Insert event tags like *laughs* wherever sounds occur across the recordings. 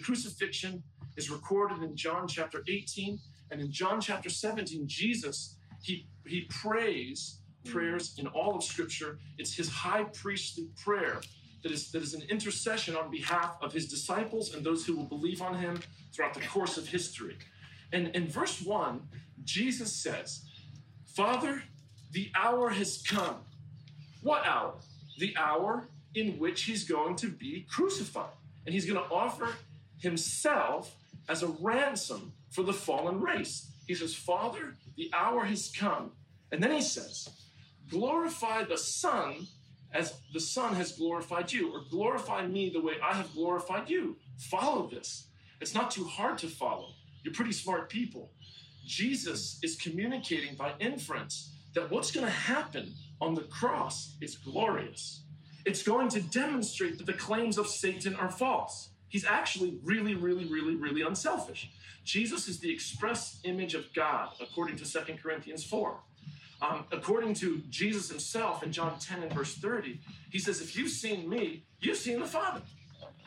The crucifixion is recorded in John chapter 18. And in John chapter 17, Jesus, he, he prays prayers in all of Scripture. It's his high priestly prayer that is, that is an intercession on behalf of his disciples and those who will believe on him throughout the course of history. And in verse 1, Jesus says, Father, the hour has come. What hour? The hour in which he's going to be crucified. And he's going to offer himself as a ransom for the fallen race. He says, Father, the hour has come. And then he says, Glorify the Son as the Son has glorified you, or glorify me the way I have glorified you. Follow this. It's not too hard to follow. You're pretty smart people. Jesus is communicating by inference that what's going to happen on the cross is glorious. It's going to demonstrate that the claims of Satan are false. He's actually really, really, really, really unselfish. Jesus is the express image of God, according to 2 Corinthians 4. Um, according to Jesus himself in John 10 and verse 30, he says, If you've seen me, you've seen the Father.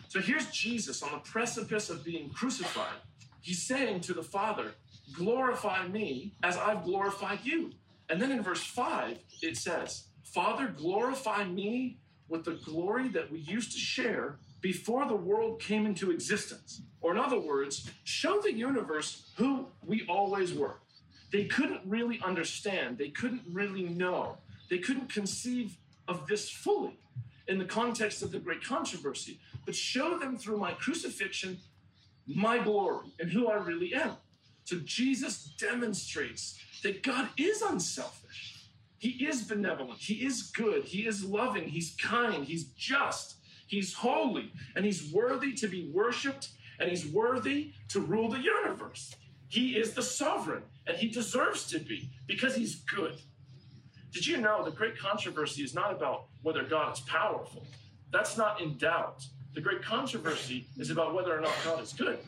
So here's Jesus on the precipice of being crucified. He's saying to the Father, Glorify me as I've glorified you. And then in verse 5, it says, Father, glorify me with the glory that we used to share before the world came into existence. Or, in other words, show the universe who we always were. They couldn't really understand, they couldn't really know, they couldn't conceive of this fully in the context of the great controversy, but show them through my crucifixion my glory and who I really am. So Jesus demonstrates that God is unselfish. He is benevolent. He is good. He is loving. He's kind. He's just. He's holy. And he's worthy to be worshiped. And he's worthy to rule the universe. He is the sovereign. And he deserves to be because he's good. Did you know the great controversy is not about whether God is powerful? That's not in doubt. The great controversy is about whether or not God is good.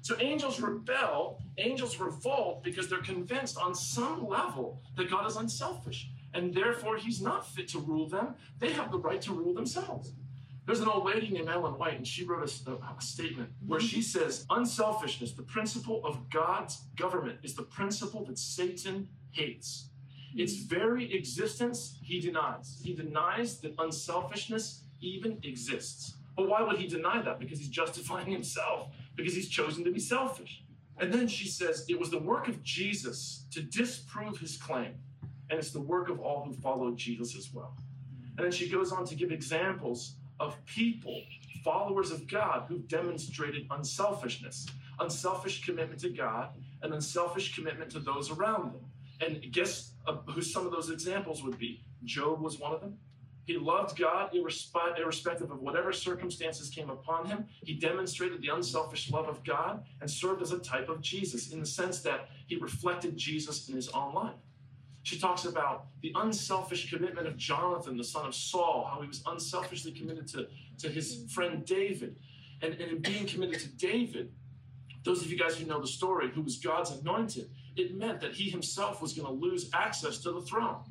So angels rebel, angels revolt because they're convinced on some level that God is unselfish and therefore he's not fit to rule them. They have the right to rule themselves. There's an old lady named Ellen White, and she wrote a, a, statement where she mm-hmm. says, Unselfishness, the principle of God's government, is the principle that Satan hates. Its mm-hmm. very existence he denies. He denies that unselfishness even exists. But why would he deny that? Because he's justifying himself, because he's chosen to be selfish. And then she says, It was the work of Jesus to disprove his claim, and it's the work of all who followed Jesus as well. And then she goes on to give examples of people, followers of God, who've demonstrated unselfishness, unselfish commitment to God, and unselfish commitment to those around them. And guess uh, who some of those examples would be? Job was one of them. He loved God irrespective of whatever circumstances came upon him. He demonstrated the unselfish love of God and served as a type of Jesus in the sense that he reflected Jesus in his own life. She talks about the unselfish commitment of Jonathan, the son of Saul, how he was unselfishly committed to, to his friend David. And, and in being committed to David, those of you guys who know the story, who was God's anointed, it meant that he himself was going to lose access to the throne.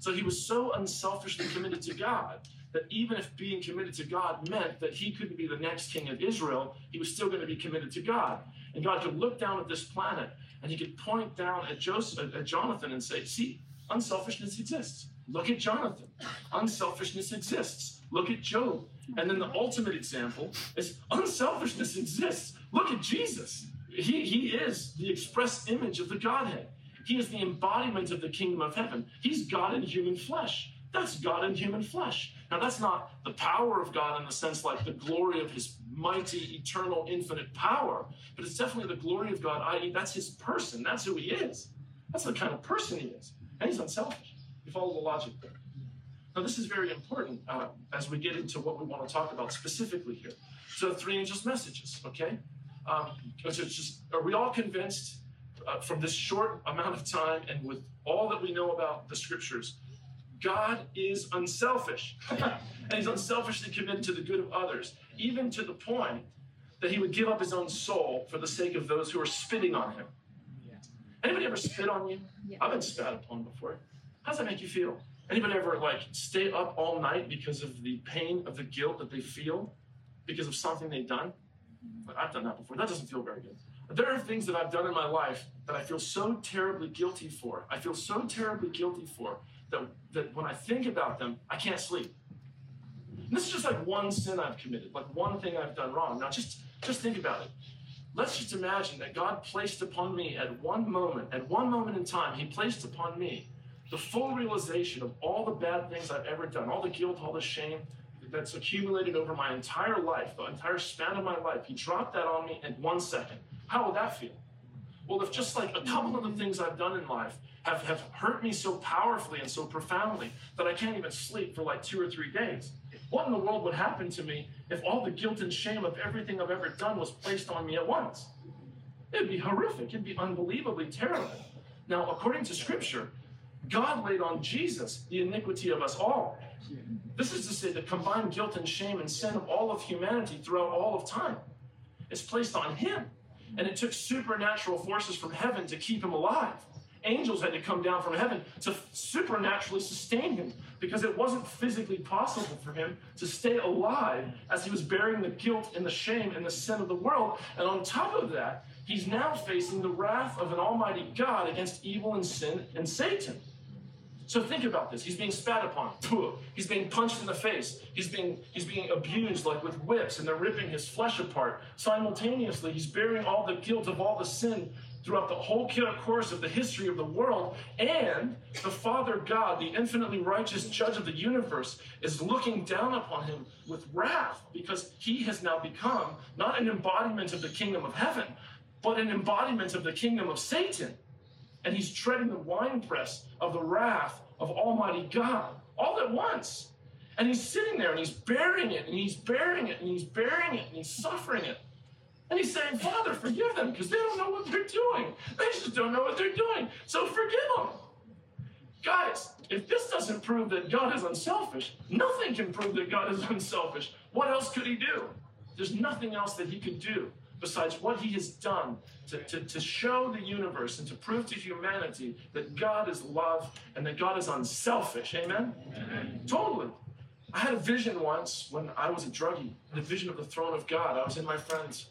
So he was so unselfishly committed to God that even if being committed to God meant that he couldn't be the next king of Israel, he was still going to be committed to God. And God could look down at this planet and he could point down at, Joseph, at Jonathan and say, See, unselfishness exists. Look at Jonathan. Unselfishness exists. Look at Job. And then the ultimate example is unselfishness exists. Look at Jesus. He, he is the express image of the Godhead. He is the embodiment of the kingdom of heaven. He's God in human flesh. That's God in human flesh. Now, that's not the power of God in the sense like the glory of his mighty, eternal, infinite power, but it's definitely the glory of God, i.e., that's his person. That's who he is. That's the kind of person he is. And he's unselfish. You follow the logic there. Now, this is very important uh, as we get into what we want to talk about specifically here. So, three angels' messages, okay? Um, just, are we all convinced uh, from this short amount of time and with all that we know about the scriptures, God is unselfish. *laughs* and he's unselfishly committed to the good of others, even to the point that he would give up his own soul for the sake of those who are spitting on him. Yeah. Anybody ever spit on you? Yeah. I've been spat upon before. How does that make you feel? Anybody ever like stay up all night because of the pain of the guilt that they feel? because of something they've done. But I've done that before. That doesn't feel very good. There are things that I've done in my life that I feel so terribly guilty for. I feel so terribly guilty for that, that when I think about them, I can't sleep. And this is just like one sin I've committed, like one thing I've done wrong. Now just, just think about it. Let's just imagine that God placed upon me at one moment, at one moment in time, He placed upon me the full realization of all the bad things I've ever done, all the guilt, all the shame that's accumulated over my entire life, the entire span of my life. He dropped that on me in one second. How would that feel? Well, if just like a couple of the things I've done in life have, have hurt me so powerfully and so profoundly that I can't even sleep for like two or three days, what in the world would happen to me if all the guilt and shame of everything I've ever done was placed on me at once? It'd be horrific. It'd be unbelievably terrible. Now, according to Scripture, God laid on Jesus the iniquity of us all. This is to say, the combined guilt and shame and sin of all of humanity throughout all of time. is placed on Him. And it took supernatural forces from heaven to keep Him alive. Angels had to come down from heaven to supernaturally sustain Him because it wasn't physically possible for Him to stay alive as He was bearing the guilt and the shame and the sin of the world. And on top of that, He's now facing the wrath of an almighty God against evil and sin and Satan. So think about this. He's being spat upon. He's being punched in the face. He's being, he's being abused like with whips and they're ripping his flesh apart. Simultaneously, he's bearing all the guilt of all the sin throughout the whole course of the history of the world. And the Father God, the infinitely righteous judge of the universe, is looking down upon him with wrath because he has now become not an embodiment of the kingdom of heaven, but an embodiment of the kingdom of Satan and he's treading the winepress of the wrath of Almighty God all at once. And he's sitting there and he's bearing it and he's bearing it and he's bearing it and he's suffering it. And he's saying, Father, forgive them because they don't know what they're doing. They just don't know what they're doing. So forgive them. Guys, if this doesn't prove that God is unselfish, nothing can prove that God is *laughs* unselfish. What else could he do? There's nothing else that he could do besides what he has done to, to, to show the universe and to prove to humanity that God is love and that God is unselfish. Amen? Amen. Totally. I had a vision once when I was a druggie, the vision of the throne of God. I was in my friend's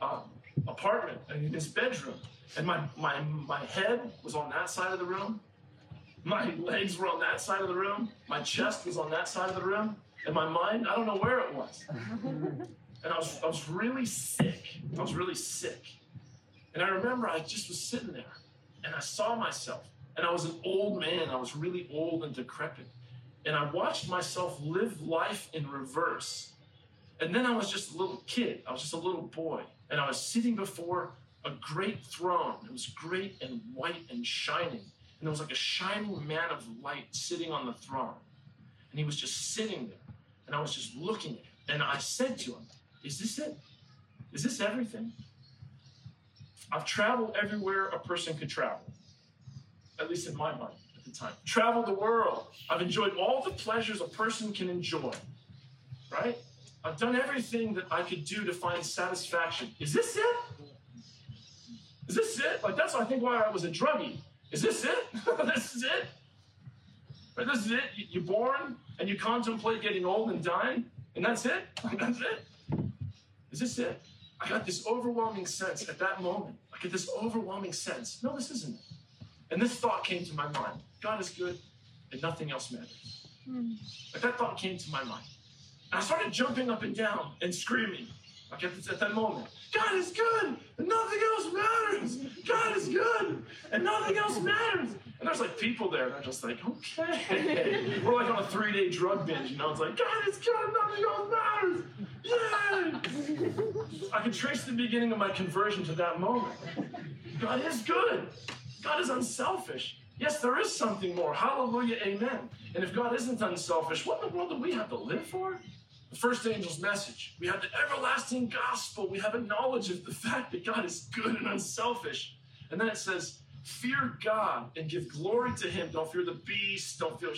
uh, apartment, in his bedroom, and my, my, my head was on that side of the room. My legs were on that side of the room. My chest was on that side of the room. And my mind, I don't know where it was. *laughs* and I was, I was really sick. I was really sick. And I remember I just was sitting there and I saw myself. And I was an old man. I was really old and decrepit. And I watched myself live life in reverse. And then I was just a little kid. I was just a little boy. And I was sitting before a great throne. It was great and white and shining. And there was like a shining man of light sitting on the throne. And he was just sitting there. And I was just looking at him. And I said to him, is this it? Is this everything? I've traveled everywhere a person could travel, at least in my mind at the time. Traveled the world. I've enjoyed all the pleasures a person can enjoy, right? I've done everything that I could do to find satisfaction. Is this it? Is this it? Like, that's, I think, why I was a druggie. Is this it? *laughs* this is it? Right, this is it? You're born and you contemplate getting old and dying, and that's it? *laughs* that's it? Is this it? I got this overwhelming sense at that moment. I get this overwhelming sense. No, this isn't it. And this thought came to my mind God is good and nothing else matters. Mm. Like that thought came to my mind. And I started jumping up and down and screaming. At, this, at that moment, God is good and nothing else matters. God is good and nothing else matters. And there's like people there, and I'm just like, okay. *laughs* We're like on a three day drug binge, you know? It's like, God is good, nothing else matters. Yay! I can trace the beginning of my conversion to that moment. God is good. God is unselfish. Yes, there is something more. Hallelujah, amen. And if God isn't unselfish, what in the world do we have to live for? The first angel's message. We have the everlasting gospel. We have a knowledge of the fact that God is good and unselfish. And then it says, Fear God and give glory to Him. Don't fear the beast. Don't fear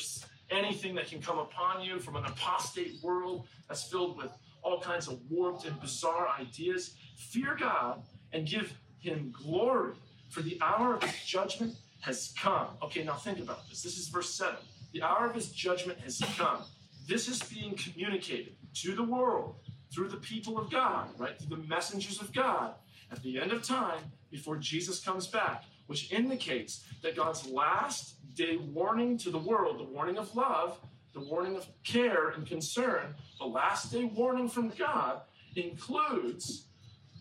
anything that can come upon you from an apostate world that's filled with all kinds of warped and bizarre ideas. Fear God and give Him glory, for the hour of His judgment has come. Okay, now think about this. This is verse 7. The hour of His judgment has come. This is being communicated to the world through the people of God, right? Through the messengers of God at the end of time before Jesus comes back, which indicates that God's last day warning to the world, the warning of love, the warning of care and concern, the last day warning from God includes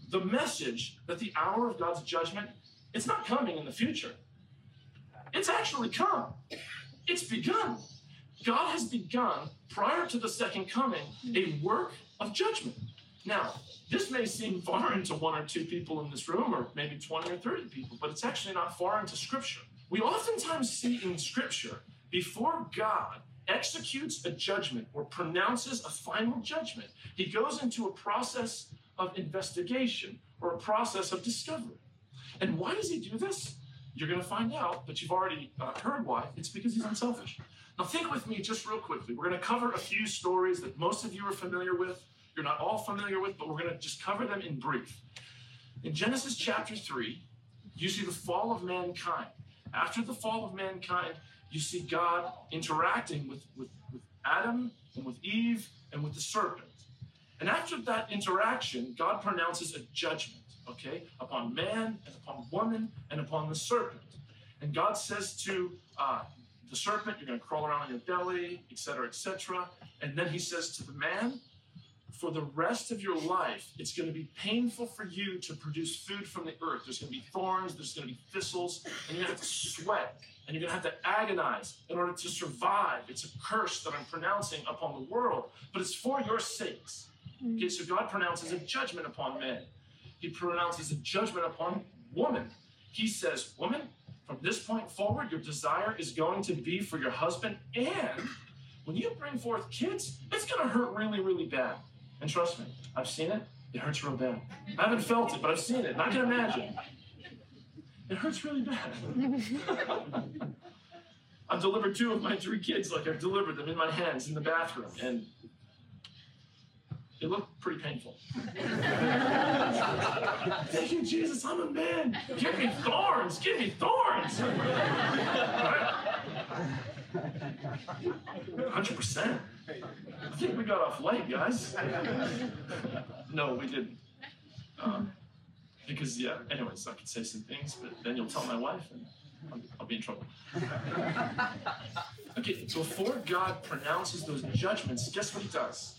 the message that the hour of God's judgment it's not coming in the future. It's actually come. It's begun. God has begun prior to the second coming a work of judgment. Now, this may seem foreign to one or two people in this room, or maybe 20 or 30 people, but it's actually not foreign to Scripture. We oftentimes see in Scripture, before God executes a judgment or pronounces a final judgment, he goes into a process of investigation or a process of discovery. And why does he do this? You're going to find out, but you've already uh, heard why. It's because he's unselfish. Now, think with me just real quickly. We're going to cover a few stories that most of you are familiar with. You're not all familiar with, but we're going to just cover them in brief. In Genesis chapter 3, you see the fall of mankind. After the fall of mankind, you see God interacting with, with, with Adam and with Eve and with the serpent. And after that interaction, God pronounces a judgment, okay, upon man and upon woman and upon the serpent. And God says to uh, the serpent, You're going to crawl around on your belly, etc., etc. And then he says to the man, For the rest of your life, it's going to be painful for you to produce food from the earth. There's going to be thorns, there's going to be thistles, and you're going to have to sweat and you're going to have to agonize in order to survive. It's a curse that I'm pronouncing upon the world, but it's for your sakes. Okay, so God pronounces a judgment upon men. He pronounces a judgment upon woman. He says, Woman, from this point forward, your desire is going to be for your husband. And when you bring forth kids, it's going to hurt really, really bad. And trust me, I've seen it. It hurts real bad. I haven't felt it, but I've seen it. And I can imagine. It hurts really bad. *laughs* I've delivered two of my three kids like I've delivered them in my hands in the bathroom. And it looked pretty painful. *laughs* Thank you, Jesus. I'm a man. Give me thorns. Give me thorns. Hundred percent. I think we got off light, guys. No, we didn't. Um, because yeah. Anyways, I could say some things, but then you'll tell my wife, and I'll, I'll be in trouble. Okay, so before God pronounces those judgments, guess what He does?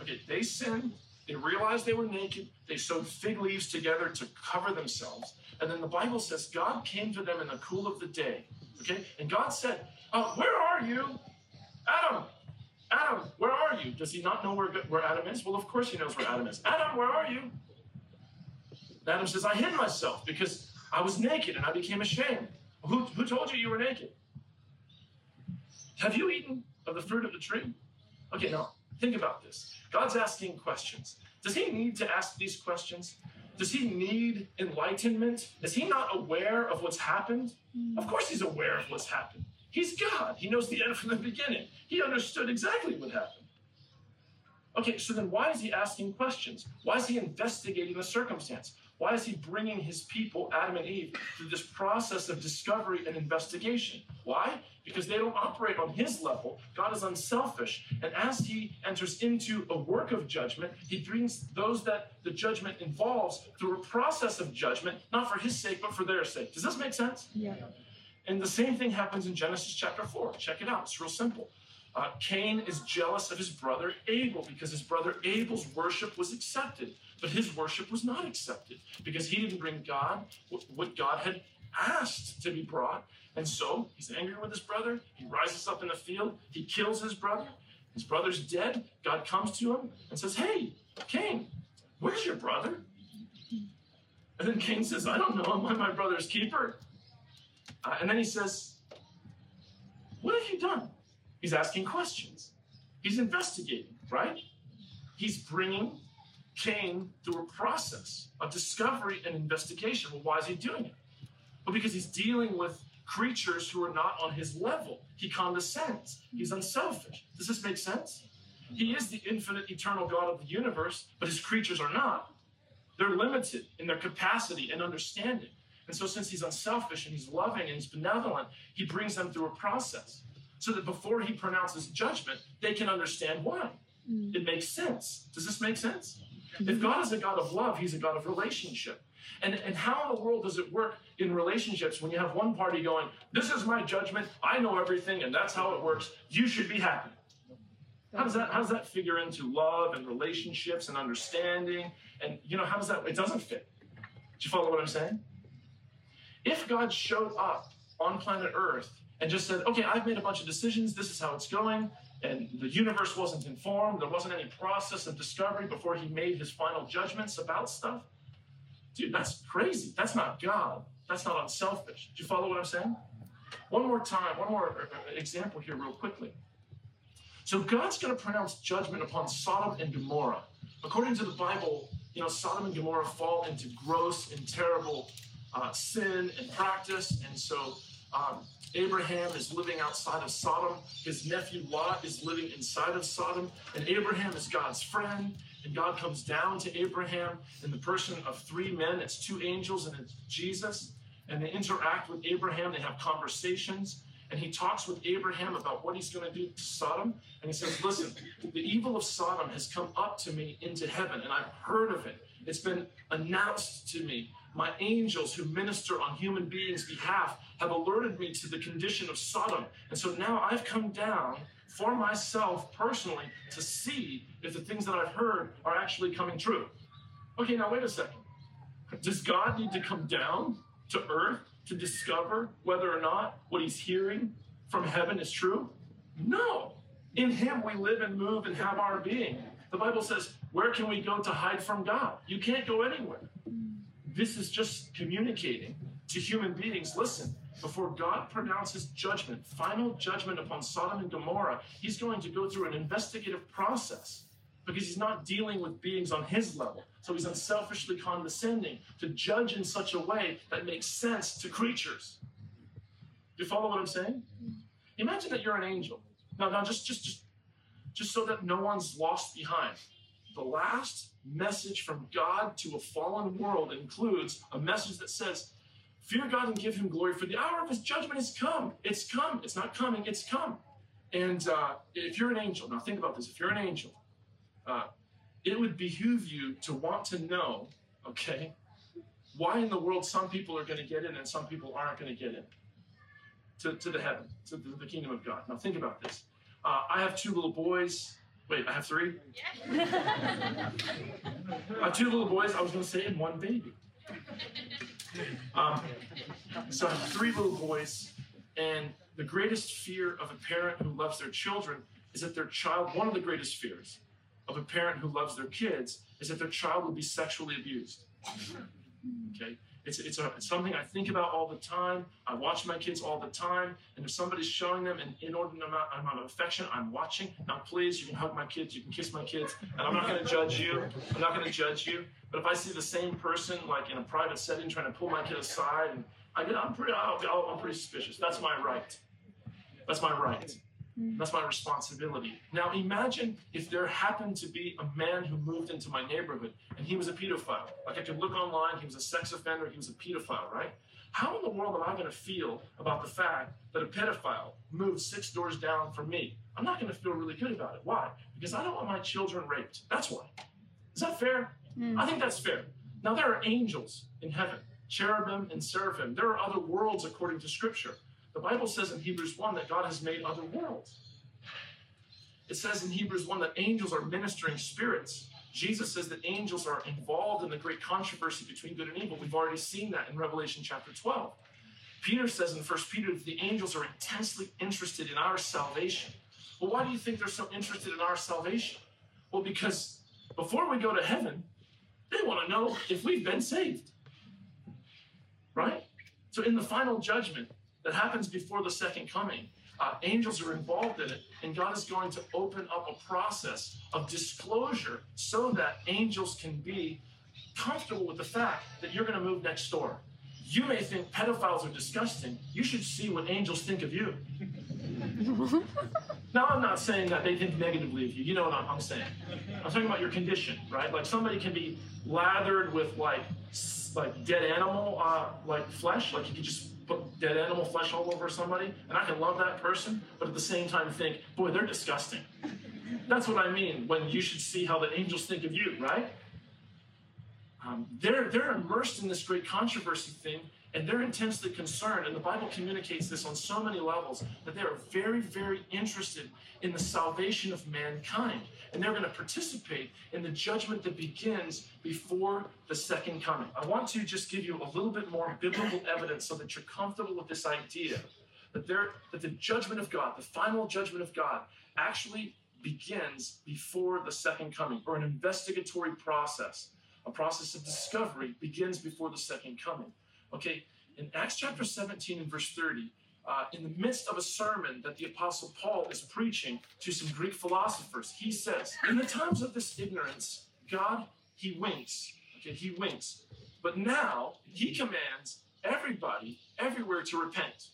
Okay, they sinned. They realized they were naked. They sewed fig leaves together to cover themselves. And then the Bible says God came to them in the cool of the day. Okay, and God said, uh, "Where are you, Adam? Adam, where are you? Does he not know where, where Adam is? Well, of course he knows where Adam is. Adam, where are you? Adam says, I hid myself because I was naked and I became ashamed. Who, who told you you were naked? Have you eaten of the fruit of the tree? Okay, now think about this. God's asking questions. Does he need to ask these questions? Does he need enlightenment? Is he not aware of what's happened? Of course, he's aware of what's happened. He's God. He knows the end from the beginning. He understood exactly what happened. Okay, so then why is he asking questions? Why is he investigating the circumstance? Why is he bringing his people, Adam and Eve, through this process of discovery and investigation? Why? Because they don't operate on his level. God is unselfish. And as he enters into a work of judgment, he brings those that the judgment involves through a process of judgment, not for his sake, but for their sake. Does this make sense? Yeah. And the same thing happens in Genesis chapter 4. Check it out, it's real simple. Uh, Cain is jealous of his brother Abel because his brother Abel's worship was accepted, but his worship was not accepted because he didn't bring God what God had asked to be brought. And so he's angry with his brother. He rises up in the field. He kills his brother. His brother's dead. God comes to him and says, Hey, Cain, where's your brother? And then Cain says, I don't know. I'm my brother's keeper. Uh, and then he says, What have you done? He's asking questions. He's investigating, right? He's bringing Cain through a process of discovery and investigation. Well, why is he doing it? Well, because he's dealing with creatures who are not on his level. He condescends. He's unselfish. Does this make sense? He is the infinite, eternal God of the universe, but his creatures are not. They're limited in their capacity and understanding. And so, since he's unselfish and he's loving and he's benevolent, he brings them through a process so that before he pronounces judgment, they can understand why. Hmm. It makes sense. Does this make sense? If mm-hmm. God is a God of love, He's a God of relationship. And, and how in the world does it work in relationships when you have one party going, This is my judgment, I know everything, and that's how it works, you should be happy? How does that how does that figure into love and relationships and understanding? And you know, how does that it doesn't fit. Do you follow what I'm saying? If God showed up on planet Earth and just said, okay, I've made a bunch of decisions, this is how it's going, and the universe wasn't informed, there wasn't any process of discovery before he made his final judgments about stuff, dude, that's crazy. That's not God. That's not unselfish. Do you follow what I'm saying? One more time, one more uh, example here, real quickly. So God's going to pronounce judgment upon Sodom and Gomorrah. According to the Bible, you know, Sodom and Gomorrah fall into gross and terrible uh, sin and practice, and so um, Abraham is living outside of Sodom. His nephew Lot is living inside of Sodom. And Abraham is God's friend. And God comes down to Abraham in the person of three men. It's two angels and it's Jesus. And they interact with Abraham. They have conversations. And he talks with Abraham about what he's going to do to Sodom. And he says, Listen, the evil of Sodom has come up to me into heaven, and I've heard of it. It's been announced to me. My angels who minister on human beings' behalf have alerted me to the condition of Sodom. And so now I've come down for myself personally to see if the things that I've heard are actually coming true. Okay, now wait a second. Does God need to come down to earth to discover whether or not what he's hearing from heaven is true? No. In him we live and move and have our being. The Bible says, Where can we go to hide from God? You can't go anywhere. This is just communicating to human beings listen, before God pronounces judgment, final judgment upon Sodom and Gomorrah, he's going to go through an investigative process because he's not dealing with beings on his level. So he's unselfishly condescending to judge in such a way that makes sense to creatures. Do you follow what I'm saying? Imagine that you're an angel. Now, now just, just, just, just so that no one's lost behind. The last message from God to a fallen world includes a message that says, Fear God and give him glory, for the hour of his judgment has come. It's come. It's not coming, it's come. And uh, if you're an angel, now think about this if you're an angel, uh, it would behoove you to want to know, okay, why in the world some people are going to get in and some people aren't going to get in to, to the heaven, to the, kingdom of God. Now think about this. Uh, I have two little boys. Wait, I have three? I have two little boys. I was going to say, and one baby. Um, so I have three little boys, and the greatest fear of a parent who loves their children is that their child, one of the greatest fears of a parent who loves their kids is that their child will be sexually abused. Okay? It's, it's, a, it's something I think about all the time. I watch my kids all the time. And if somebody's showing them an inordinate amount, amount of affection, I'm watching. Now, please, you can hug my kids, you can kiss my kids, and I'm not going to judge you. I'm not going to judge you. But if I see the same person, like in a private setting, trying to pull my kid aside, and I get, I'm pretty, I'm pretty suspicious. That's my right. That's my right. That's my responsibility. Now imagine if there happened to be a man who moved into my neighborhood and he was a pedophile. Like I could look online, he was a sex offender, he was a pedophile, right? How in the world am I going to feel about the fact that a pedophile moved six doors down from me? I'm not going to feel really good about it. Why? Because I don't want my children raped. That's why. Is that fair? Mm. I think that's fair. Now, there are angels in heaven, cherubim and seraphim. There are other worlds according to Scripture. The Bible says in Hebrews 1 that God has made other worlds. It says in Hebrews 1 that angels are ministering spirits. Jesus says that angels are involved in the great controversy between good and evil. We've already seen that in Revelation chapter 12. Peter says in 1 Peter that the angels are intensely interested in our salvation. Well, why do you think they're so interested in our salvation? Well, because before we go to heaven, they want to know if we've been saved. Right? So in the final judgment, that happens before the second coming. Uh, angels are involved in it, and God is going to open up a process of disclosure so that angels can be comfortable with the fact that you're going to move next door. You may think pedophiles are disgusting. You should see what angels think of you. *laughs* now, I'm not saying that they think negatively of you. You know what I'm, I'm saying. I'm talking about your condition, right? Like somebody can be lathered with like like dead animal uh, like flesh, like you can just put dead animal flesh all over somebody, and I can love that person, but at the same time think, boy, they're disgusting. That's what I mean when you should see how the angels think of you, right? Um, they're, they're immersed in this great controversy thing, and they're intensely concerned. And the Bible communicates this on so many levels that they are very, very interested in the salvation of mankind. And they're going to participate in the judgment that begins before the second coming. I want to just give you a little bit more biblical evidence so that you're comfortable with this idea that, there, that the judgment of God, the final judgment of God, actually begins before the second coming, or an investigatory process, a process of discovery begins before the second coming. Okay, in Acts chapter 17 and verse 30, uh, in the midst of a sermon that the Apostle Paul is preaching to some Greek philosophers, he says, In the times of this ignorance, God, he winks. Okay, he winks. But now he commands everybody everywhere to repent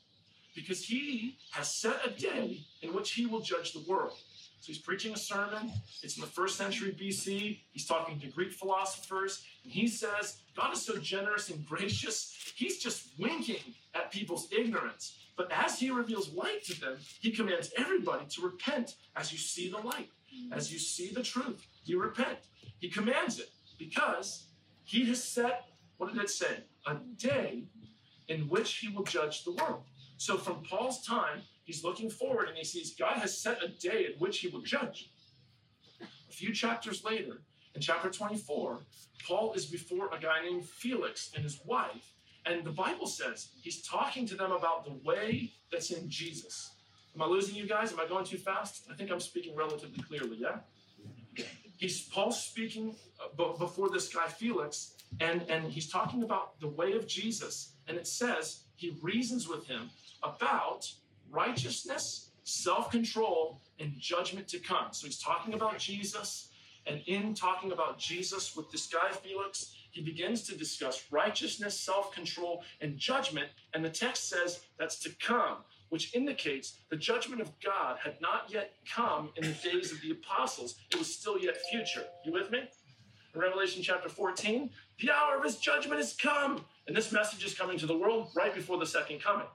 because he has set a day in which he will judge the world. So he's preaching a sermon. It's in the first century BC. He's talking to Greek philosophers. And he says, God is so generous and gracious, he's just winking at people's ignorance. But as he reveals light to them, he commands everybody to repent as you see the light, as you see the truth. You repent. He commands it because he has set, what did it say? A day in which he will judge the world. So from Paul's time, he's looking forward and he sees God has set a day in which he will judge. A few chapters later, in chapter 24, Paul is before a guy named Felix and his wife. And the Bible says he's talking to them about the way that's in Jesus. Am I losing you guys? Am I going too fast? I think I'm speaking relatively clearly, yeah? He's Paul speaking uh, before this guy Felix, and, and he's talking about the way of Jesus. And it says he reasons with him about righteousness, self control, and judgment to come. So he's talking about Jesus. And in talking about Jesus with this guy, Felix, he begins to discuss righteousness, self control, and judgment. And the text says that's to come, which indicates the judgment of God had not yet come in the days of the apostles. It was still yet future. You with me? In Revelation chapter 14, the hour of his judgment has come. And this message is coming to the world right before the second coming.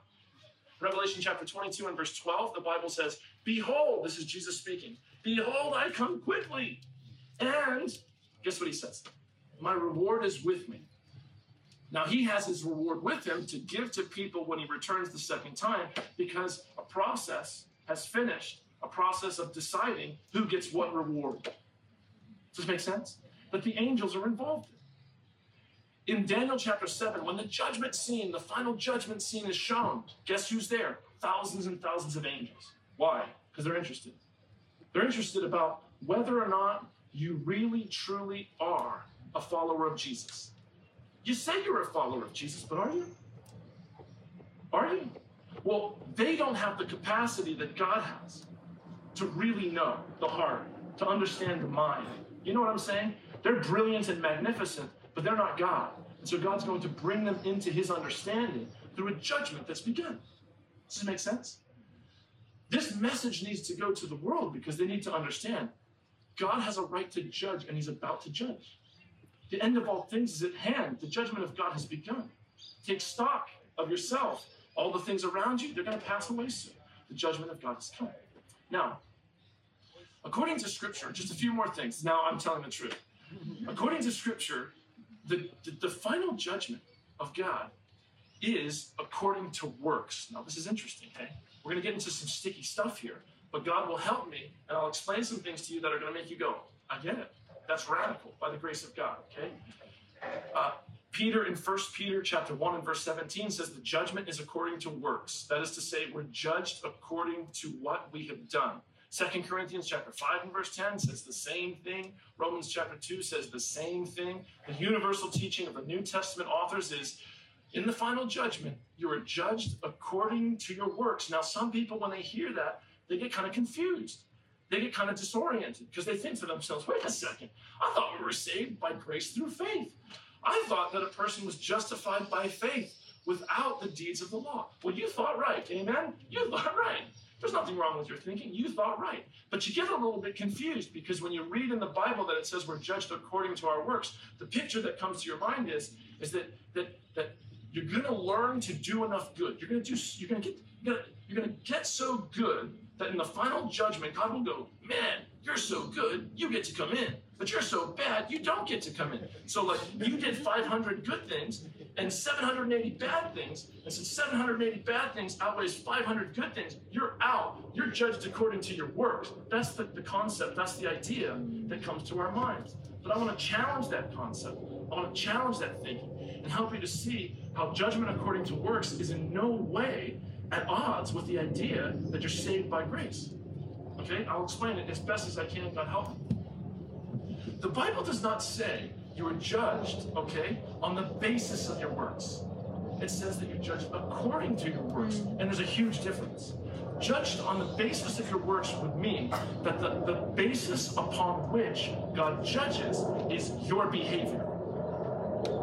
Revelation chapter 22 and verse 12, the Bible says, Behold, this is Jesus speaking, Behold, I come quickly. And guess what he says? My reward is with me. Now he has his reward with him to give to people when he returns the second time because a process has finished, a process of deciding who gets what reward. Does this make sense? But the angels are involved in Daniel chapter 7, when the judgment scene, the final judgment scene is shown, guess who's there? Thousands and thousands of angels. Why? Because they're interested. They're interested about whether or not you really, truly are a follower of Jesus. You say you're a follower of Jesus, but are you? Are you? Well, they don't have the capacity that God has to really know the heart, to understand the mind. You know what I'm saying? They're brilliant and magnificent, but they're not God. And so God's going to bring them into his understanding through a judgment that's begun. Does this make sense? This message needs to go to the world because they need to understand God has a right to judge and he's about to judge. The end of all things is at hand. The judgment of God has begun. Take stock of yourself. All the things around you, they're going to pass away soon. The judgment of God has come. Now, according to Scripture, just a few more things. Now I'm telling the truth. According to Scripture, the, the, the final judgment of God is according to works. Now, this is interesting, okay? We're going to get into some sticky stuff here, but God will help me, and I'll explain some things to you that are going to make you go, I get it. That's radical by the grace of God, okay? Uh, Peter in 1 Peter chapter 1 and verse 17 says the judgment is according to works. That is to say, we're judged according to what we have done. Second Corinthians chapter 5 and verse 10 says the same thing. Romans chapter 2 says the same thing. The universal teaching of the New Testament authors is in the final judgment, you are judged according to your works. Now, some people, when they hear that, they get kind of confused. They get kind of disoriented because they think to themselves, wait a second, I thought we were saved by grace through faith. I thought that a person was justified by faith without the deeds of the law. Well, you thought right. Amen? You thought *laughs* right. There's nothing wrong with your thinking. You thought right. But you get a little bit confused because when you read in the Bible that it says we're judged according to our works, the picture that comes to your mind is, is that, that, that you're going to learn to do enough good. You're going to do, you're going to get, you're going to, you're going to get so good that in the final judgment, God will go, man, you're so good, you get to come in. But you're so bad, you don't get to come in. So, like, you did 500 good things and 780 bad things. And since 780 bad things outweighs 500 good things, you're out. You're judged according to your works. That's the, the concept, that's the idea that comes to our minds. But I want to challenge that concept. I want to challenge that thinking and help you to see how judgment according to works is in no way at odds with the idea that you're saved by grace. Okay, I'll explain it as best as I can, God help me. The Bible does not say you are judged, okay, on the basis of your works. It says that you're judged according to your works. Mm. And there's a huge difference. Judged on the basis of your works would mean that the, the basis upon which God judges is your behavior.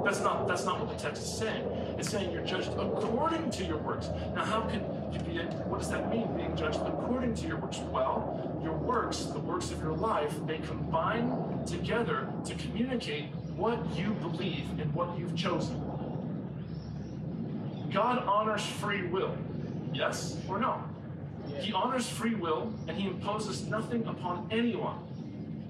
That's not that's not what the text is saying. It's saying you're judged according to your works. Now, how can you be? What does that mean? Being judged according to your works? Well, your works, the works of your life, they combine together to communicate what you believe and what you've chosen. God honors free will. Yes or no? He honors free will and he imposes nothing upon anyone.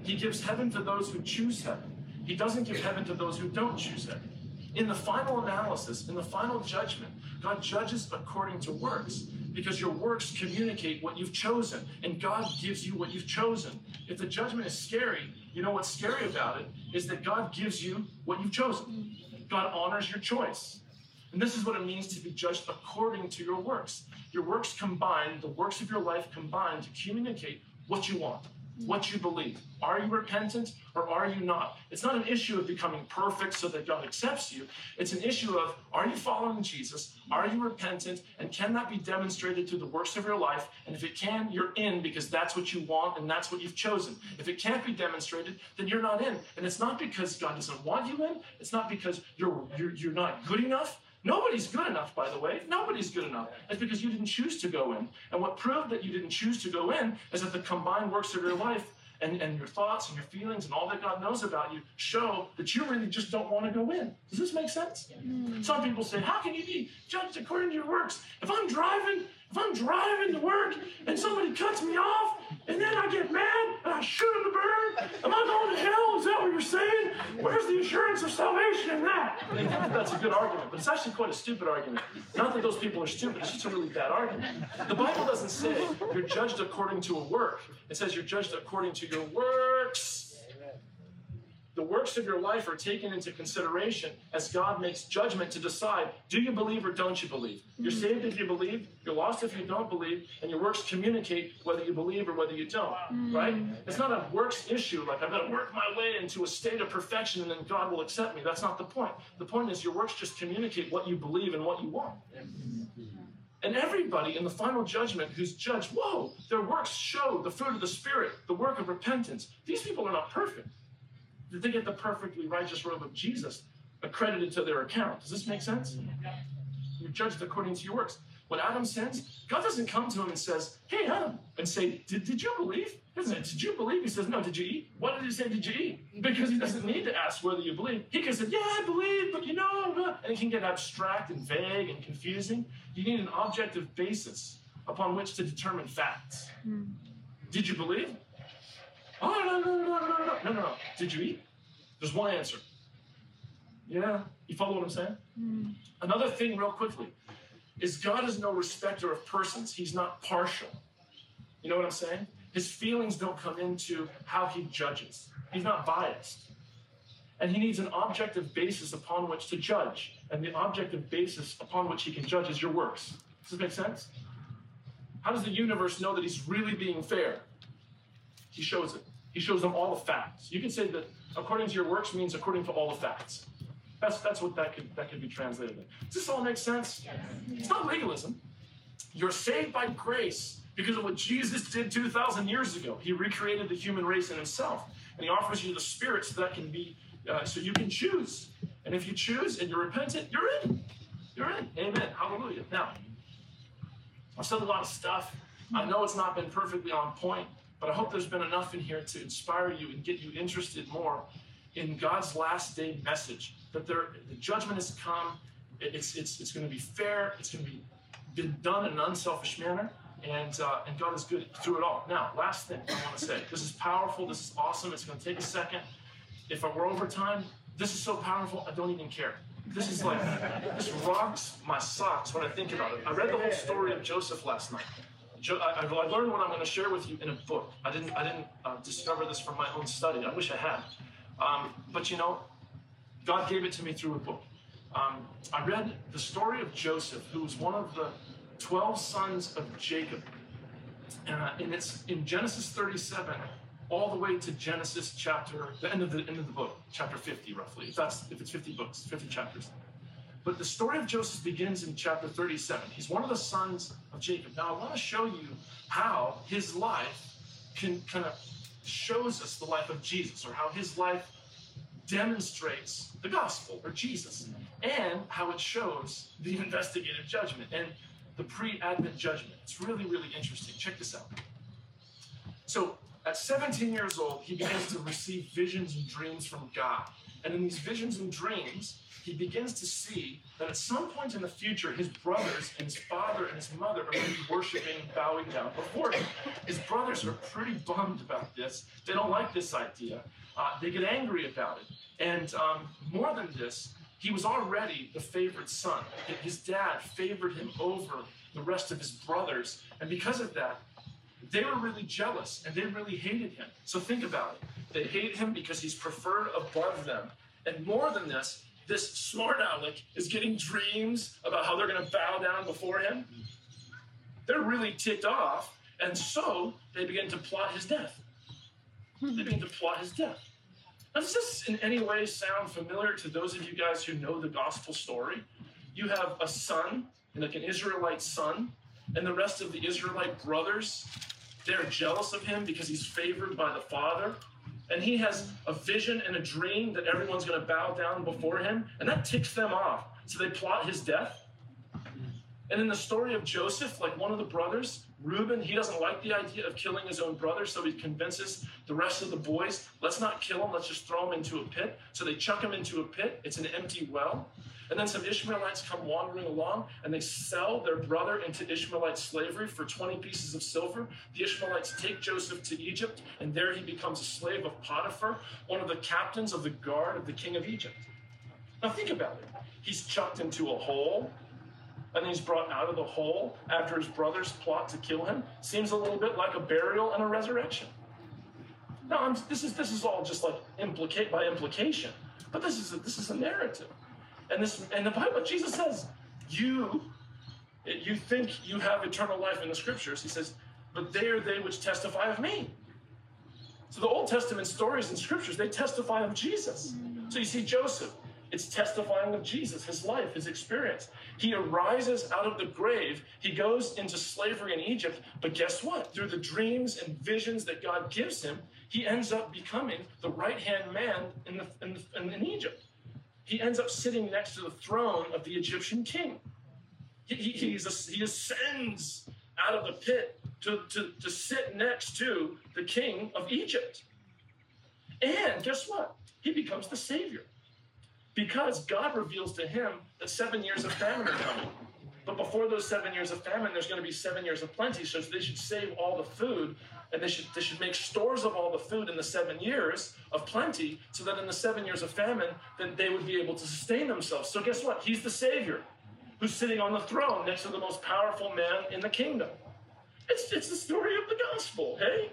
He gives heaven to those who choose heaven. He doesn't give heaven to those who don't choose heaven. In the final analysis, in the final judgment, God judges according to works because your works communicate what you've chosen and God gives you what you've chosen. If the judgment is scary, you know what's scary about it is that God gives you what you've chosen. God honors your choice. And this is what it means to be judged according to your works. Your works combined, the works of your life combined to communicate what you want what you believe. Are you repentant or are you not? It's not an issue of becoming perfect so that God accepts you. It's an issue of are you following Jesus? Are you repentant? And can that be demonstrated through the works of your life? And if it can, you're in because that's what you want and that's what you've chosen. If it can't be demonstrated, then you're not in. And it's not because God doesn't want you in. It's not because you're you're, you're not good enough. Nobody's good enough, by the way. Nobody's good enough. It's because you didn't choose to go in. And what proved that you didn't choose to go in is that the combined works of your life and, and your thoughts and your feelings and all that God knows about you show that you really just don't want to go in. Does this make sense? Mm. Some people say, How can you be judged according to your works? If I'm driving, if I'm driving to work and somebody cuts me off and then I get mad and I shoot him to burn, am I going to hell? Is that what you're saying? Where's the assurance of salvation in that? That's a good argument, but it's actually quite a stupid argument. Not that those people are stupid, it's just a really bad argument. The Bible doesn't say you're judged according to a work, it says you're judged according to your works the works of your life are taken into consideration as God makes judgment to decide do you believe or don't you believe? You're mm. saved if you believe, you're lost if you don't believe, and your works communicate whether you believe or whether you don't, mm. right? It's not a works issue like I've got to work my way into a state of perfection and then God will accept me. That's not the point. The point is your works just communicate what you believe and what you want. And everybody in the final judgment who's judged, whoa, their works show the fruit of the Spirit, the work of repentance. These people are not perfect that they get the perfectly righteous robe of Jesus accredited to their account. Does this make sense? You're judged according to your works. When Adam sins, God doesn't come to him and says, Hey, Adam, and say, Did, did you believe? Isn't it? Did you believe? He says, No, did you eat? What did he say? Did you eat? Because he doesn't need to ask whether you believe. He can say, Yeah, I believe, but you know, and it can get abstract and vague and confusing. You need an objective basis upon which to determine facts. Mm. Did you believe? Oh, no, no, no, no, no, no, no, no, no, no, no. Did you eat? There's one answer. Yeah, you follow what I'm saying? Mm. Another thing, real quickly, is God is no respecter of persons. He's not partial. You know what I'm saying? His feelings don't come into how he judges. He's not biased. And he needs an objective basis upon which to judge. And the objective basis upon which he can judge is your works. Does this make sense? How does the universe know that he's really being fair? He shows it. He shows them all the facts. You can say that according to your works means according to all the facts. That's, that's what that could, that could be translated in. Does this all make sense? It's not legalism. You're saved by grace because of what Jesus did 2,000 years ago. He recreated the human race in himself. And he offers you the spirit so that can be, uh, so you can choose. And if you choose and you're repentant, you're in. You're in. Amen. Hallelujah. Now, I've said a lot of stuff. I know it's not been perfectly on point. But I hope there's been enough in here to inspire you and get you interested more in God's last day message. That there, the judgment has come. It's, it's, it's going to be fair. It's going to be been done in an unselfish manner. And, uh, and God is good through it all. Now, last thing I want to say this is powerful. This is awesome. It's going to take a second. If I were over time, this is so powerful, I don't even care. This is like, this rocks my socks when I think about it. I read the whole story of Joseph last night. I learned what I'm going to share with you in a book. I didn't, I didn't uh, discover this from my own study. I wish I had. Um, but you know, God gave it to me through a book. Um, I read the story of Joseph, who was one of the 12 sons of Jacob. Uh, and it's in Genesis 37 all the way to Genesis chapter, the end of the end of the book, chapter 50 roughly. If that's if it's 50 books, 50 chapters. But the story of Joseph begins in chapter 37. He's one of the sons of Jacob. Now I want to show you how his life can kind of shows us the life of Jesus, or how his life demonstrates the gospel or Jesus, and how it shows the investigative judgment and the pre-advent judgment. It's really, really interesting. Check this out. So at 17 years old, he begins to receive visions and dreams from God. And in these visions and dreams, he begins to see that at some point in the future, his brothers and his father and his mother are going to be worshiping bowing down before him. His brothers are pretty bummed about this. They don't like this idea. Uh, they get angry about it. And um, more than this, he was already the favorite son. His dad favored him over the rest of his brothers. And because of that, they were really jealous and they really hated him. So think about it. They hate him because he's preferred above them. And more than this, this smart aleck is getting dreams about how they're going to bow down before him. They're really ticked off. And so they begin to plot his death. They begin to plot his death. Now, does this in any way sound familiar to those of you guys who know the gospel story? You have a son, like an Israelite son, and the rest of the Israelite brothers, they're jealous of him because he's favored by the father. And he has a vision and a dream that everyone's going to bow down before him, and that ticks them off. So they plot his death. And in the story of Joseph, like one of the brothers, Reuben, he doesn't like the idea of killing his own brother, so he convinces the rest of the boys, let's not kill him, let's just throw him into a pit. So they chuck him into a pit. It's an empty well. And then some Ishmaelites come wandering along and they sell their brother into Ishmaelite slavery for 20 pieces of silver. The Ishmaelites take Joseph to Egypt, and there he becomes a slave of Potiphar, one of the captains of the guard of the king of Egypt. Now think about it. He's chucked into a hole, and he's brought out of the hole after his brothers plot to kill him. Seems a little bit like a burial and a resurrection. No, I'm, this is this is all just like implicate by implication, but this is a, this is a narrative. And this and the Bible, Jesus says, you you think you have eternal life in the scriptures. He says, but they are they which testify of me. So the Old Testament stories and scriptures, they testify of Jesus. So you see Joseph, it's testifying of Jesus, his life, his experience. He arises out of the grave. He goes into slavery in Egypt. But guess what? Through the dreams and visions that God gives him, he ends up becoming the right hand man in, the, in, the, in Egypt he ends up sitting next to the throne of the Egyptian king. He, he, a, he ascends out of the pit to, to, to sit next to the king of Egypt. And guess what? He becomes the savior because God reveals to him that seven years of famine are coming. But before those seven years of famine, there's going to be seven years of plenty. So they should save all the food and they should, they should make stores of all the food in the seven years of plenty so that in the seven years of famine, then they would be able to sustain themselves. So guess what? He's the Savior who's sitting on the throne next to the most powerful man in the kingdom. It's, it's the story of the gospel, hey?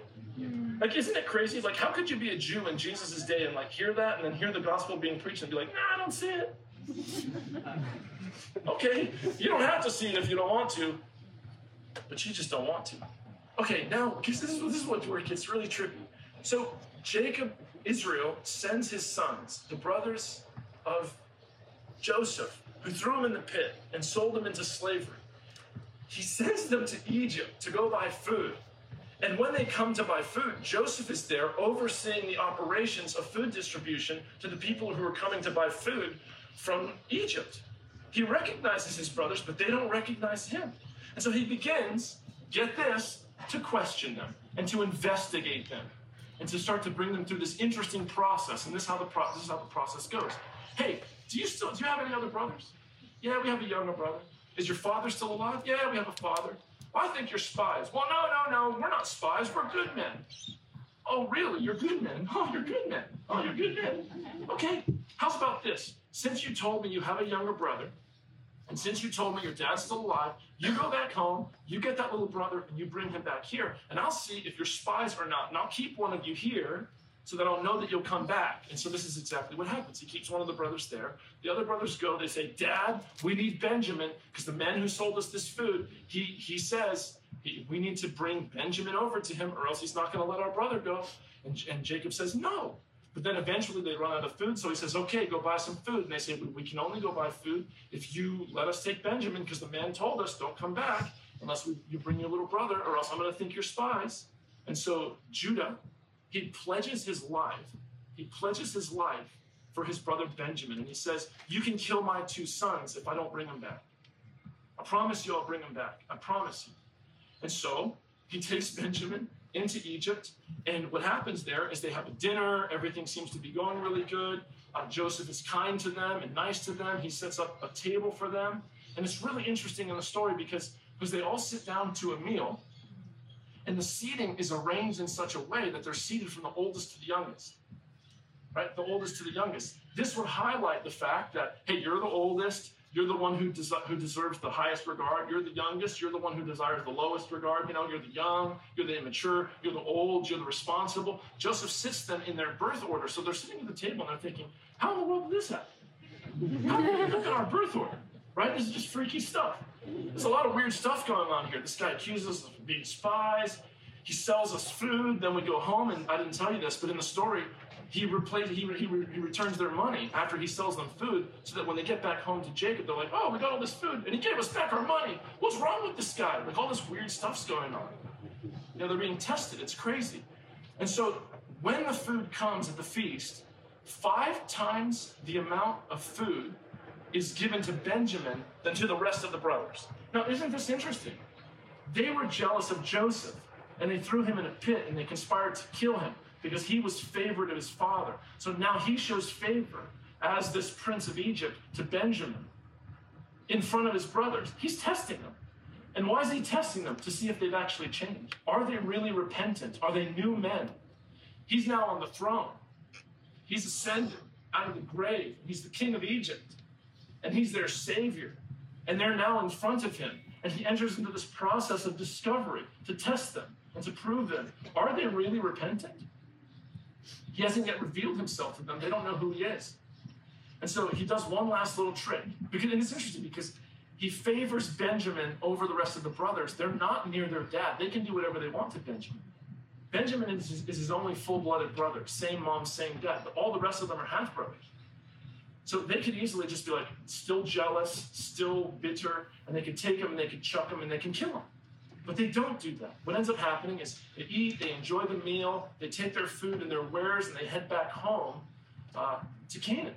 Like, isn't it crazy? Like, how could you be a Jew in Jesus' day and like hear that and then hear the gospel being preached and be like, nah, I don't see it. *laughs* okay, you don't have to see it if you don't want to, but you just don't want to. Okay, now, because this is, this is what, where it gets really tricky. So, Jacob, Israel, sends his sons, the brothers of Joseph, who threw him in the pit and sold him into slavery. He sends them to Egypt to go buy food. And when they come to buy food, Joseph is there overseeing the operations of food distribution to the people who are coming to buy food from Egypt. He recognizes his brothers, but they don't recognize him. And so he begins, get this, to question them and to investigate them and to start to bring them through this interesting process. And this is how the, pro- this is how the process goes. Hey, do you still do you have any other brothers? Yeah, we have a younger brother. Is your father still alive? Yeah, we have a father. Well, I think you're spies. Well, no, no, no, we're not spies. We're good men. Oh, really? You're good men? *laughs* Oh, you're good men. Oh, you're good men. Okay, how's about this? Since you told me you have a younger brother, and since you told me your dad's still alive, you go back home, you get that little brother, and you bring him back here, and I'll see if you're spies or not. And I'll keep one of you here so that I'll know that you'll come back. And so this is exactly what happens. He keeps one of the brothers there. The other brothers go, they say, Dad, we need Benjamin, because the man who sold us this food, he, he says, we need to bring Benjamin over to him, or else he's not going to let our brother go. And, and Jacob says, No. But then eventually they run out of food, so he says, Okay, go buy some food. And they say, We can only go buy food if you let us take Benjamin, because the man told us, Don't come back unless we, you bring your little brother, or else I'm going to think you're spies. And so Judah, he pledges his life. He pledges his life for his brother Benjamin. And he says, You can kill my two sons if I don't bring them back. I promise you I'll bring them back. I promise you. And so he takes Benjamin into Egypt. And what happens there is they have a dinner. Everything seems to be going really good. Uh, Joseph is kind to them and nice to them. He sets up a table for them. And it's really interesting in the story because, because they all sit down to a meal. And the seating is arranged in such a way that they're seated from the oldest to the youngest. Right? The oldest to the youngest. This would highlight the fact that, hey, you're the oldest. You're the one who, des- who deserves the highest regard. You're the youngest. You're the one who desires the lowest regard. You know, you're the young, you're the immature, you're the old, you're the responsible. Joseph sits them in their birth order. So they're sitting at the table and they're thinking, how in the world did this happen? How did we look at our birth order? Right? This is just freaky stuff. There's a lot of weird stuff going on here. This guy accuses us of being spies. He sells us food. Then we go home, and I didn't tell you this, but in the story, he he, he, he returns their money after he sells them food so that when they get back home to jacob they're like oh we got all this food and he gave us back our money. What's wrong with this guy? Like all this weird stuff's going on. You know they're being tested. It's crazy. And so when the food comes at the feast five times the amount of food is given to benjamin than to the rest of the brothers. Now isn't this interesting? They were jealous of joseph and they threw him in a pit and they conspired to kill him because he was favored of his father. So now he shows favor as this prince of Egypt to Benjamin in front of his brothers. He's testing them. And why is he testing them? To see if they've actually changed. Are they really repentant? Are they new men? He's now on the throne. He's ascended out of the grave. He's the king of Egypt. And he's their savior. And they're now in front of him. And he enters into this process of discovery to test them and to prove them. Are they really repentant? He hasn't yet revealed himself to them. They don't know who he is. And so he does one last little trick. Because, and it's interesting because he favors Benjamin over the rest of the brothers. They're not near their dad. They can do whatever they want to Benjamin. Benjamin is his, is his only full blooded brother, same mom, same dad. But all the rest of them are half brothers. So they could easily just be like, still jealous, still bitter, and they could take him and they could chuck him and they can kill him. But they don't do that. What ends up happening is they eat, they enjoy the meal, they take their food and their wares, and they head back home uh, to Canaan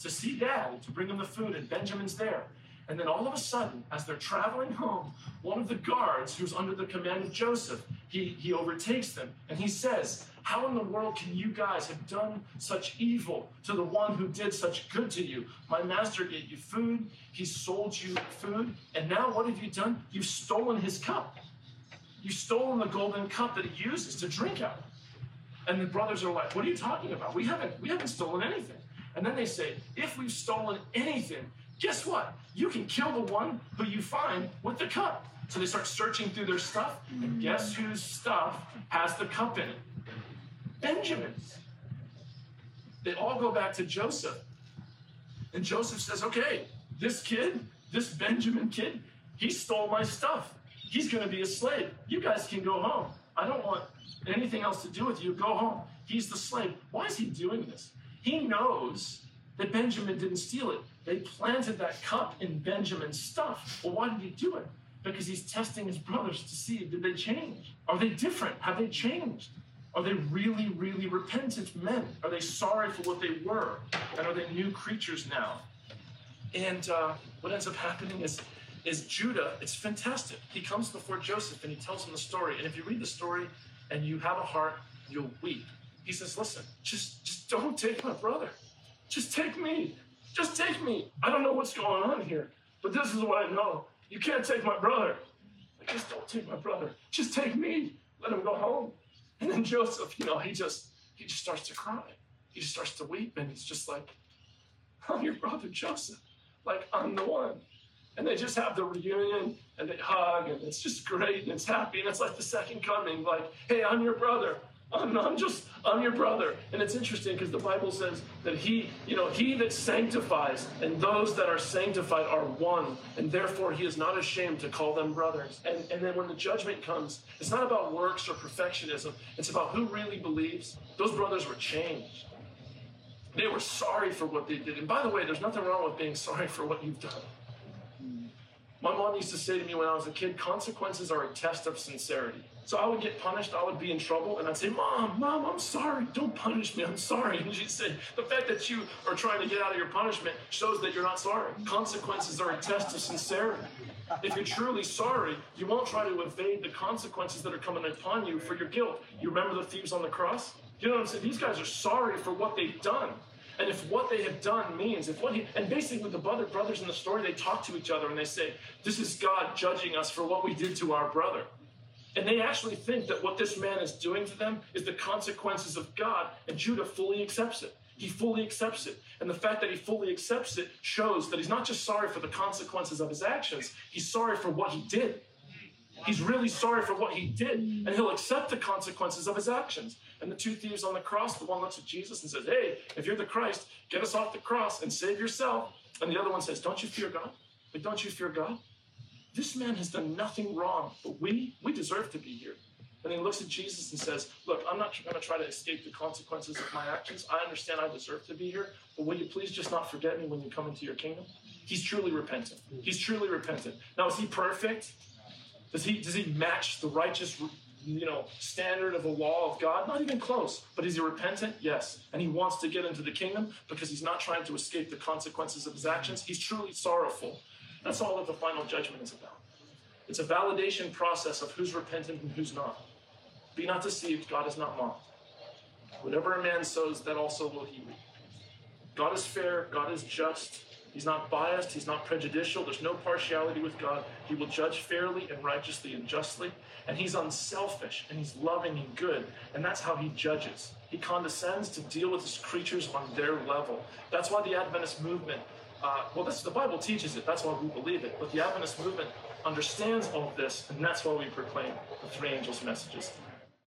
to see dad, to bring him the food, and Benjamin's there. And then all of a sudden, as they're traveling home, one of the guards, who's under the command of Joseph, he, he overtakes them and he says, How in the world can you guys have done such evil to the one who did such good to you? My master gave you food, he sold you food, and now what have you done? You've stolen his cup. You've stolen the golden cup that he uses to drink out of. And the brothers are like, What are you talking about? We haven't, we haven't stolen anything. And then they say, If we've stolen anything, guess what? You can kill the one who you find with the cup. So they start searching through their stuff, and guess whose stuff has the cup in it? Benjamin's. They all go back to Joseph. And Joseph says, okay, this kid, this Benjamin kid, he stole my stuff. He's going to be a slave. You guys can go home. I don't want anything else to do with you. Go home. He's the slave. Why is he doing this? He knows that Benjamin didn't steal it. They planted that cup in Benjamin's stuff. Well, why did he do it? Because he's testing his brothers to see did they change? Are they different? Have they changed? Are they really, really repentant men? Are they sorry for what they were? And are they new creatures now? And uh, what ends up happening is, is Judah, it's fantastic. He comes before Joseph and he tells him the story. And if you read the story and you have a heart, you'll weep. He says, listen, just, just don't take my brother. Just take me. Just take me. I don't know what's going on here, but this is what I know. You can't take my brother. Just don't take my brother. Just take me. Let him go home. *laughs* And then Joseph, you know, he just he just starts to cry. He just starts to weep, and he's just like, I'm your brother Joseph. Like, I'm the one. And they just have the reunion and they hug, and it's just great and it's happy. And it's like the second coming, like, hey, I'm your brother. I'm, I'm just, I'm your brother. And it's interesting because the Bible says that he, you know, he that sanctifies and those that are sanctified are one. And therefore he is not ashamed to call them brothers. And, and then when the judgment comes, it's not about works or perfectionism. It's about who really believes. Those brothers were changed. They were sorry for what they did. And by the way, there's nothing wrong with being sorry for what you've done. My mom used to say to me when I was a kid, consequences are a test of sincerity. So I would get punished, I would be in trouble, and I'd say, Mom, Mom, I'm sorry. Don't punish me, I'm sorry. *laughs* And she'd say, The fact that you are trying to get out of your punishment shows that you're not sorry. Consequences are a test of sincerity. If you're truly sorry, you won't try to evade the consequences that are coming upon you for your guilt. You remember the thieves on the cross? You know what I'm saying? These guys are sorry for what they've done. And if what they have done means, if what he, and basically with the brother, brothers in the story, they talk to each other and they say, This is God judging us for what we did to our brother. And they actually think that what this man is doing to them is the consequences of God, and Judah fully accepts it. He fully accepts it. And the fact that he fully accepts it shows that he's not just sorry for the consequences of his actions, he's sorry for what he did. He's really sorry for what he did, and he'll accept the consequences of his actions. And the two thieves on the cross, the one looks at Jesus and says, Hey, if you're the Christ, get us off the cross and save yourself. And the other one says, Don't you fear God? But don't you fear God? This man has done nothing wrong, but we, we deserve to be here. And he looks at Jesus and says, Look, I'm not going to try to escape the consequences of my actions. I understand I deserve to be here, but will you please just not forget me when you come into your kingdom? He's truly repentant. He's truly repentant. Now, is he perfect? Does he, does he match the righteous you know, standard of the law of God? Not even close. But is he repentant? Yes. And he wants to get into the kingdom because he's not trying to escape the consequences of his actions. He's truly sorrowful. That's all that the final judgment is about. It's a validation process of who's repentant and who's not. Be not deceived, God is not mocked. Whatever a man sows, that also will he reap. God is fair, God is just, He's not biased, he's not prejudicial, there's no partiality with God. He will judge fairly and righteously and justly, and he's unselfish and he's loving and good, and that's how he judges. He condescends to deal with his creatures on their level. That's why the Adventist movement, uh, well, this, the Bible teaches it, that's why we believe it, but the Adventist movement understands all of this, and that's why we proclaim the three angels' messages.